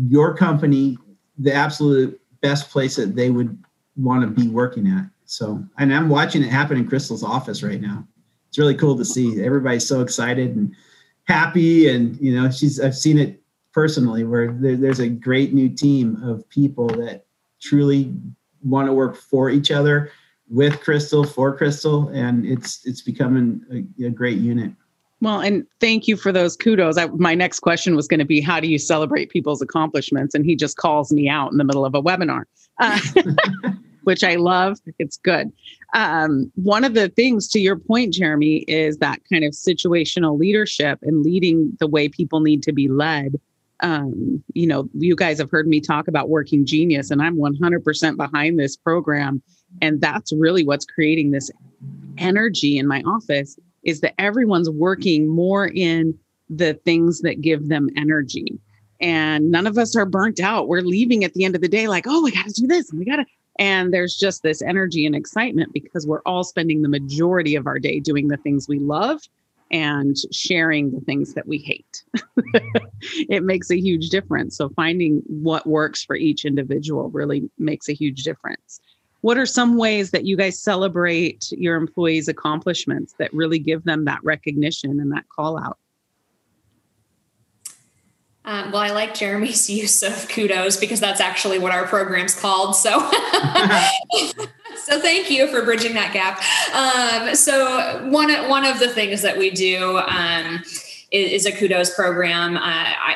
Your company, the absolute best place that they would want to be working at. So, and I'm watching it happen in Crystal's office right now it's really cool to see. Everybody's so excited and happy, and you know, she's I've seen it personally where there, there's a great new team of people that truly want to work for each other with Crystal for Crystal, and it's it's becoming a, a great unit. Well, and thank you for those kudos. I, my next question was going to be, how do you celebrate people's accomplishments? And he just calls me out in the middle of a webinar. Uh, which I love. It's good. Um, one of the things, to your point, Jeremy, is that kind of situational leadership and leading the way people need to be led. Um, you know, you guys have heard me talk about working genius, and I'm 100% behind this program. And that's really what's creating this energy in my office is that everyone's working more in the things that give them energy and none of us are burnt out. We're leaving at the end of the day like, oh, we got to do this and we got to, and there's just this energy and excitement because we're all spending the majority of our day doing the things we love and sharing the things that we hate. it makes a huge difference. So, finding what works for each individual really makes a huge difference. What are some ways that you guys celebrate your employees' accomplishments that really give them that recognition and that call out? Um, well, I like Jeremy's use of kudos because that's actually what our program's called. So, so thank you for bridging that gap. Um, so one one of the things that we do um, is, is, a kudos program. Uh, I,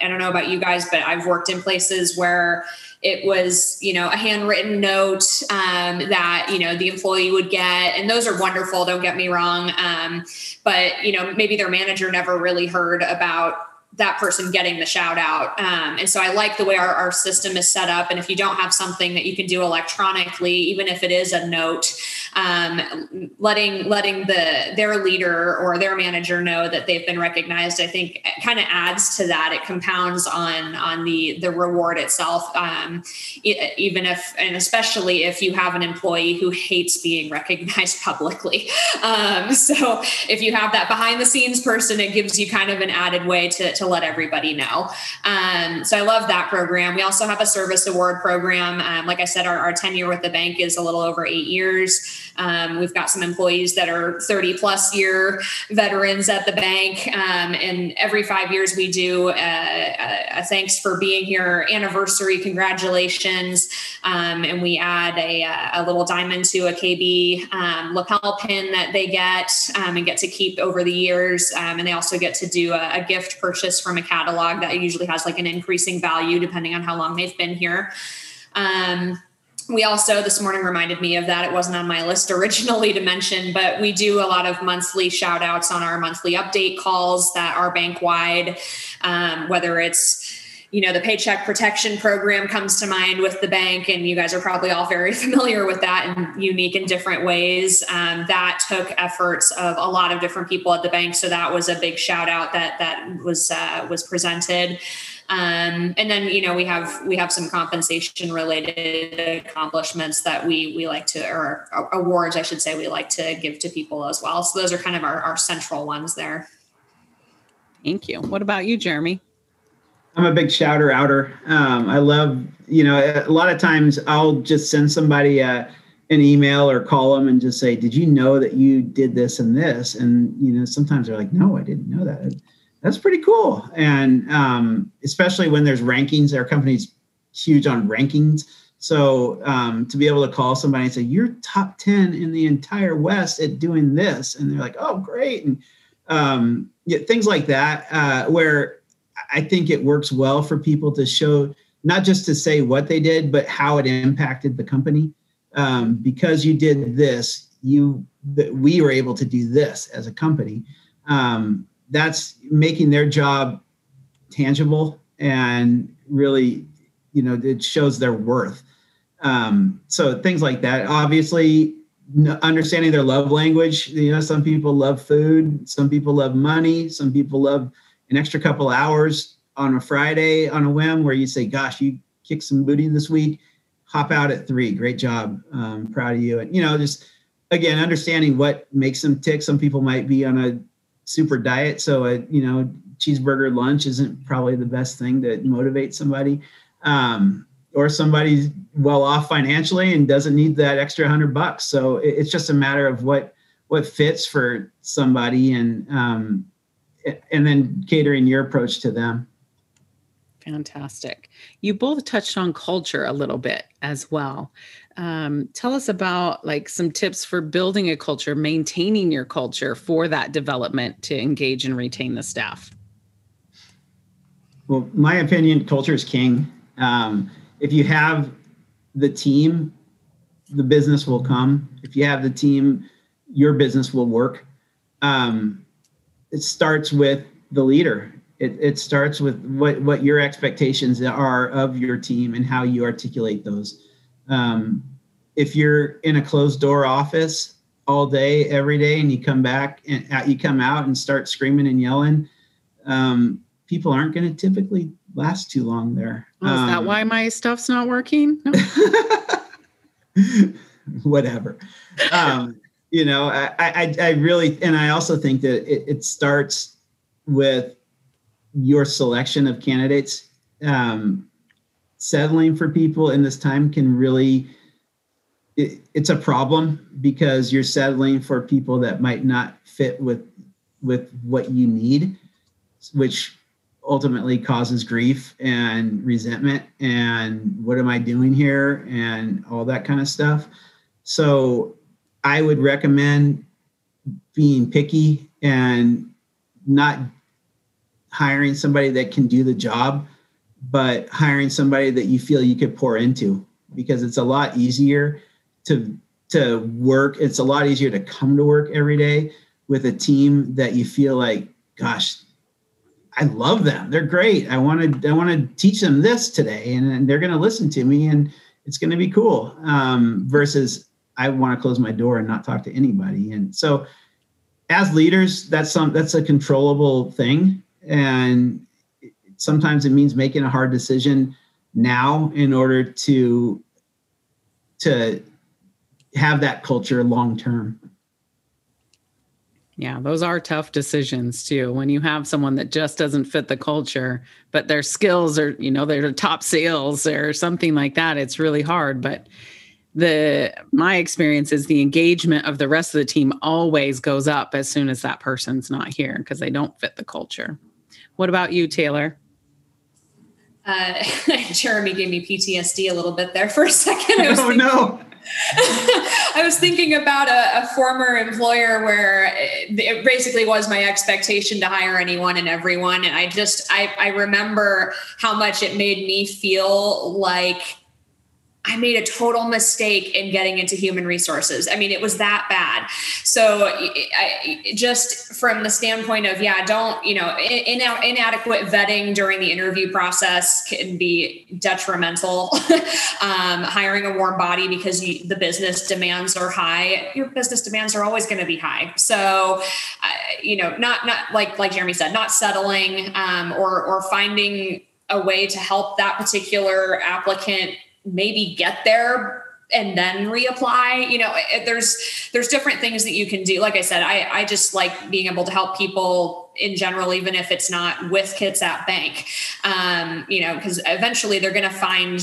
I I don't know about you guys, but I've worked in places where it was you know a handwritten note um, that you know the employee would get and those are wonderful don't get me wrong um, but you know maybe their manager never really heard about that person getting the shout out. Um, and so I like the way our, our system is set up. And if you don't have something that you can do electronically, even if it is a note, um, letting letting the their leader or their manager know that they've been recognized, I think kind of adds to that. It compounds on on the the reward itself. Um, even if and especially if you have an employee who hates being recognized publicly. Um, so if you have that behind the scenes person, it gives you kind of an added way to, to to let everybody know. Um, so I love that program. We also have a service award program. Um, like I said, our, our, tenure with the bank is a little over eight years. Um, we've got some employees that are 30 plus year veterans at the bank. Um, and every five years, we do a, a, a, thanks for being here anniversary, congratulations. Um, and we add a, a, little diamond to a KB um, lapel pin that they get and get to keep over the years. and they also get to do a gift purchase purchase from a catalog that usually has like an increasing value depending on how long they've been here. Um, we also this morning reminded me of that it wasn't on my list originally to mention but we do a lot of monthly shout outs on our monthly update calls that are bank wide um, whether it's you know the paycheck protection program comes to mind with the bank and you guys are probably all very familiar with that in unique and different ways. Um, that took efforts of a lot of different people at the bank so that was a big shout out that that was uh, was presented. Um, and then you know we have we have some compensation related accomplishments that we we like to or awards i should say we like to give to people as well. So those are kind of our, our central ones there. Thank you. What about you jeremy I'm a big shouter outer. Um, I love, you know, a lot of times I'll just send somebody an email or call them and just say, "Did you know that you did this and this?" And you know, sometimes they're like, "No, I didn't know that." That's pretty cool. And um, especially when there's rankings, our company's huge on rankings. So um, to be able to call somebody and say, "You're top ten in the entire West at doing this," and they're like, "Oh, great!" and um, yeah, things like that, uh, where I think it works well for people to show not just to say what they did, but how it impacted the company. Um, because you did this, you that we were able to do this as a company. Um, that's making their job tangible and really, you know, it shows their worth. Um, so things like that. Obviously, understanding their love language. You know, some people love food, some people love money, some people love an extra couple hours on a Friday on a whim where you say, "Gosh, you kicked some booty this week. Hop out at three. Great job. Um, proud of you." And you know, just again, understanding what makes them tick. Some people might be on a super diet, so a you know cheeseburger lunch isn't probably the best thing to motivate somebody. Um, or somebody's well off financially and doesn't need that extra hundred bucks. So it's just a matter of what what fits for somebody and um, and then catering your approach to them. Fantastic. You both touched on culture a little bit as well. Um, tell us about like some tips for building a culture, maintaining your culture for that development to engage and retain the staff. Well, my opinion, culture is king. Um, if you have the team, the business will come. If you have the team, your business will work. Um, it starts with the leader. It, it starts with what, what your expectations are of your team and how you articulate those. Um, if you're in a closed door office all day, every day, and you come back and you come out and start screaming and yelling, um, people aren't going to typically last too long there. Oh, is um, that why my stuff's not working? No. whatever. Um, you know, I, I, I, really, and I also think that it, it starts with your selection of candidates. Um, settling for people in this time can really, it, it's a problem because you're settling for people that might not fit with with what you need, which ultimately causes grief and resentment and what am I doing here and all that kind of stuff. So I would recommend being picky and not hiring somebody that can do the job, but hiring somebody that you feel you could pour into because it's a lot easier to to work. It's a lot easier to come to work every day with a team that you feel like, gosh, I love them. They're great. I want to I want to teach them this today, and, and they're going to listen to me, and it's going to be cool. Um, versus I want to close my door and not talk to anybody. And so, as leaders, that's some that's a controllable thing, and sometimes it means making a hard decision now in order to to have that culture long term. Yeah, those are tough decisions too. When you have someone that just doesn't fit the culture, but their skills are, you know, they're top sales or something like that, it's really hard. But the my experience is the engagement of the rest of the team always goes up as soon as that person's not here because they don't fit the culture. What about you, Taylor? Uh, Jeremy gave me PTSD a little bit there for a second. I was oh thinking, no! I was thinking about a, a, former employer where it basically was my expectation to hire anyone and everyone. And I just, I, I remember how much it made me feel like I made a total mistake in getting into human resources. I mean, it was that bad. So, I, just from the standpoint of, yeah, don't, you know, in, inadequate vetting during the interview process can be detrimental. um, hiring a warm body because you, the business demands are high, your business demands are always going to be high. So, uh, you know, not, not like, like Jeremy said, not settling um, or, or finding a way to help that particular applicant maybe get there and then reapply you know there's there's different things that you can do. Like i said i i just like being able to help people in general even if it's not with Kitsap Bank. Um you know because eventually they're going to find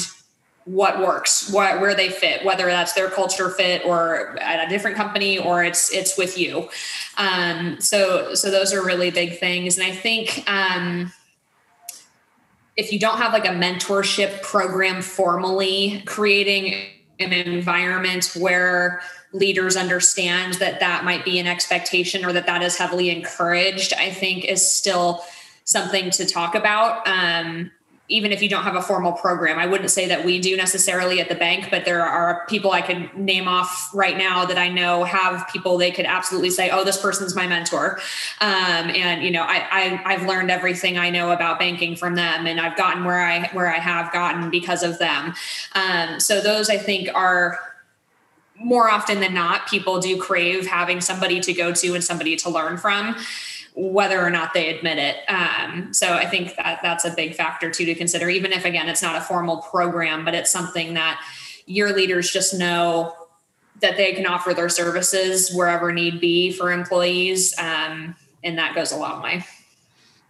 what works what where they fit whether that's their culture fit or at a different company or it's it's with you. Um so so those are really big things. And i think um if you don't have like a mentorship program formally creating an environment where leaders understand that that might be an expectation or that that is heavily encouraged i think is still something to talk about. Um, even if you don't have a formal program. I wouldn't say that we do necessarily at the bank, but there are people I could name off right now that I know have people they could absolutely say, "Oh, this person's my mentor," um, and you know, I, I have learned everything I know about banking from them, and I've gotten where I where I have gotten because of them. Um, so those I think are more often than not, people do crave having somebody to go to and somebody to learn from whether or not they admit it. Um, so I think that that's a big factor too to consider, even if again it's not a formal program, but it's something that your leaders just know that they can offer their services wherever need be for employees, um, and that goes a long way.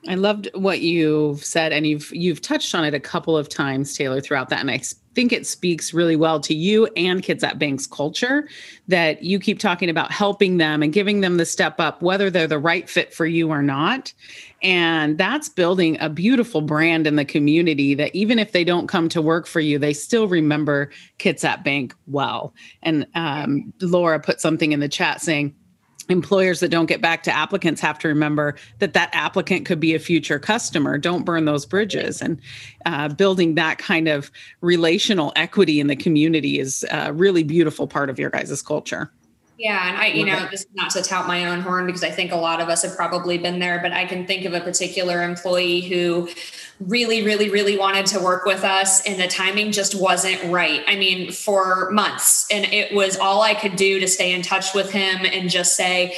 I loved what you've said, and you've you've touched on it a couple of times, Taylor, throughout that. And I think it speaks really well to you and Kitsap Bank's culture that you keep talking about helping them and giving them the step up, whether they're the right fit for you or not. And that's building a beautiful brand in the community that even if they don't come to work for you, they still remember Kitsap Bank well. And um, Laura put something in the chat saying, employers that don't get back to applicants have to remember that that applicant could be a future customer. Don't burn those bridges. And uh, building that kind of relational equity in the community is a really beautiful part of your guys' culture yeah, and I, you know, this is not to tout my own horn because I think a lot of us have probably been there, but I can think of a particular employee who really, really, really wanted to work with us, and the timing just wasn't right. I mean, for months, and it was all I could do to stay in touch with him and just say,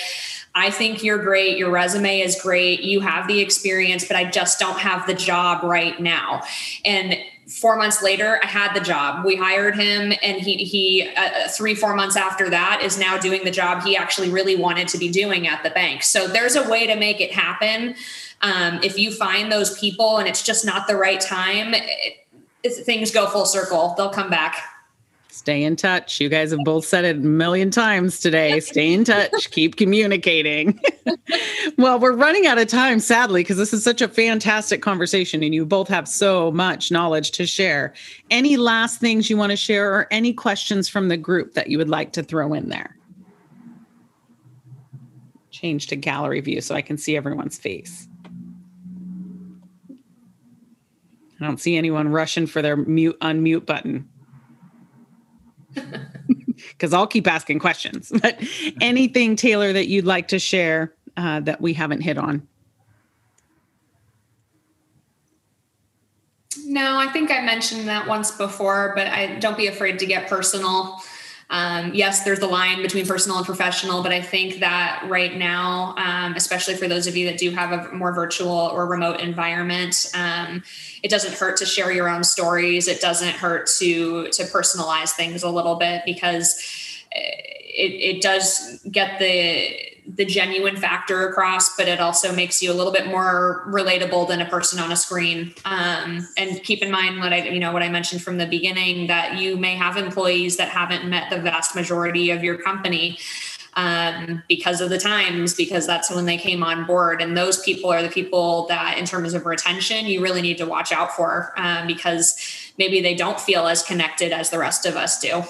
I think you're great. Your resume is great. You have the experience, but I just don't have the job right now. And four months later i had the job. We hired him and he he uh, three four months after that is now doing the job he actually really wanted to be doing at the bank. So there's a way to make it happen. Um, if you find those people and it's just not the right time it, things go full circle. They'll come back stay in touch. You guys have both said it a million times today. Stay in touch, keep communicating. well, we're running out of time, sadly, because this is such a fantastic conversation and you both have so much knowledge to share. Any last things you want to share or any questions from the group that you would like to throw in there? Change to gallery view so I can see everyone's face. I don't see anyone rushing for their mute unmute button because I'll keep asking questions. But anything, Taylor, that you'd like to share uh, that we haven't hit on? No, I think I mentioned that once before, but I don't be afraid to get personal. Um, yes, there's the line between personal and professional, but I think that right now, um, especially for those of you that do have a more virtual or remote environment, um, it doesn't hurt to share your own stories. It doesn't hurt to to personalize things a little bit because it, it does get the the genuine factor across, but it also makes you a little bit more relatable than a person on a screen. Um, and keep in mind what I, you know, what I mentioned from the beginning that you may have employees that haven't met the vast majority of your company um, because of the times, because that's when they came on board. And those people are the people that, in terms of retention, you really need to watch out for um, because maybe they don't feel as connected as the rest of us do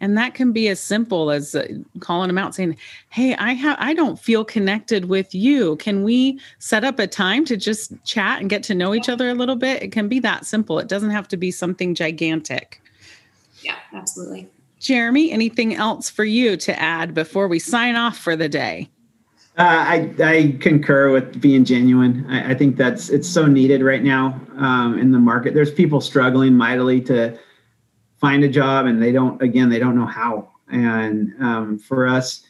and that can be as simple as uh, calling them out saying hey i have i don't feel connected with you. Can we set up a time to just chat and get to know each other a little bit? It can be that simple. It doesn't have to be something gigantic. Yeah absolutely. Jeremy anything else for you to add before we sign off for the day? Uh, I, I concur with being genuine. I, I, think that's it's so needed right now um, in the market. There's people struggling mightily to find a job and they don't again they don't know how. And um, for us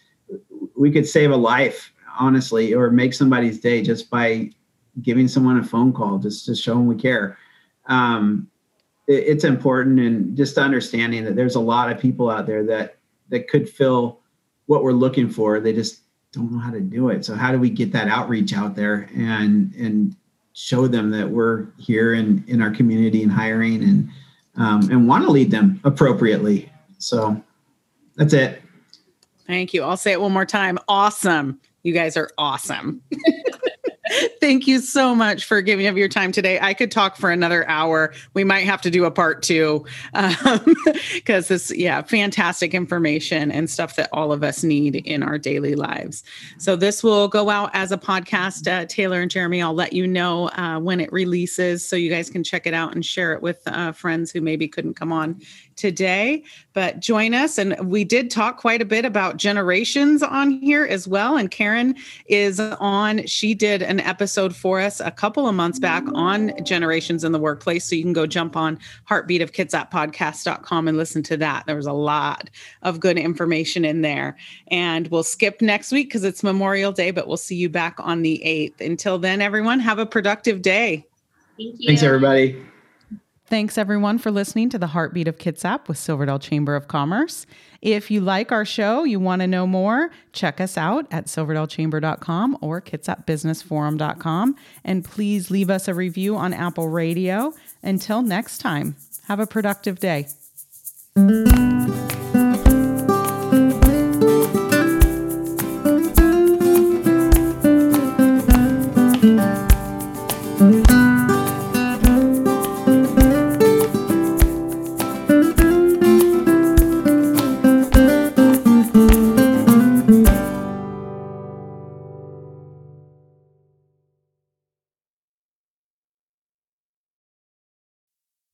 we could save a life honestly or make somebody's day just by giving someone a phone call just to show them we care. Um, it, it's important and just understanding that there's a lot of people out there that that could fill what we're looking for. They just don't know how to do it. So how do we get that outreach out there and and show them that we're here in in our community and hiring and um, and want to lead them appropriately. So that's it. Thank you. I'll say it one more time. Awesome. You guys are awesome. Thank you so much for giving up your time today. I could talk for another hour. We might have to do a part two because um, this, yeah, fantastic information and stuff that all of us need in our daily lives. So this will go out as a podcast. Uh, Taylor and Jeremy, I'll let you know uh, when it releases so you guys can check it out and share it with uh, friends who maybe couldn't come on today, but join us. And we did talk quite a bit about generations on here as well. And Karen is on, she did an episode episode for us a couple of months back on generations in the workplace. So you can go jump on heartbeatofkitsappodcast.com and listen to that. There was a lot of good information in there. And we'll skip next week because it's Memorial Day, but we'll see you back on the 8th. Until then, everyone, have a productive day. Thank you. Thanks, everybody. Thanks everyone for listening to the Heartbeat of Kitsap with Silverdale Chamber of Commerce. If you like our show, you want to know more, check us out at silverdalechamber.com or kitsapbusinessforum.com. And please leave us a review on Apple Radio. Until next time, have a productive day.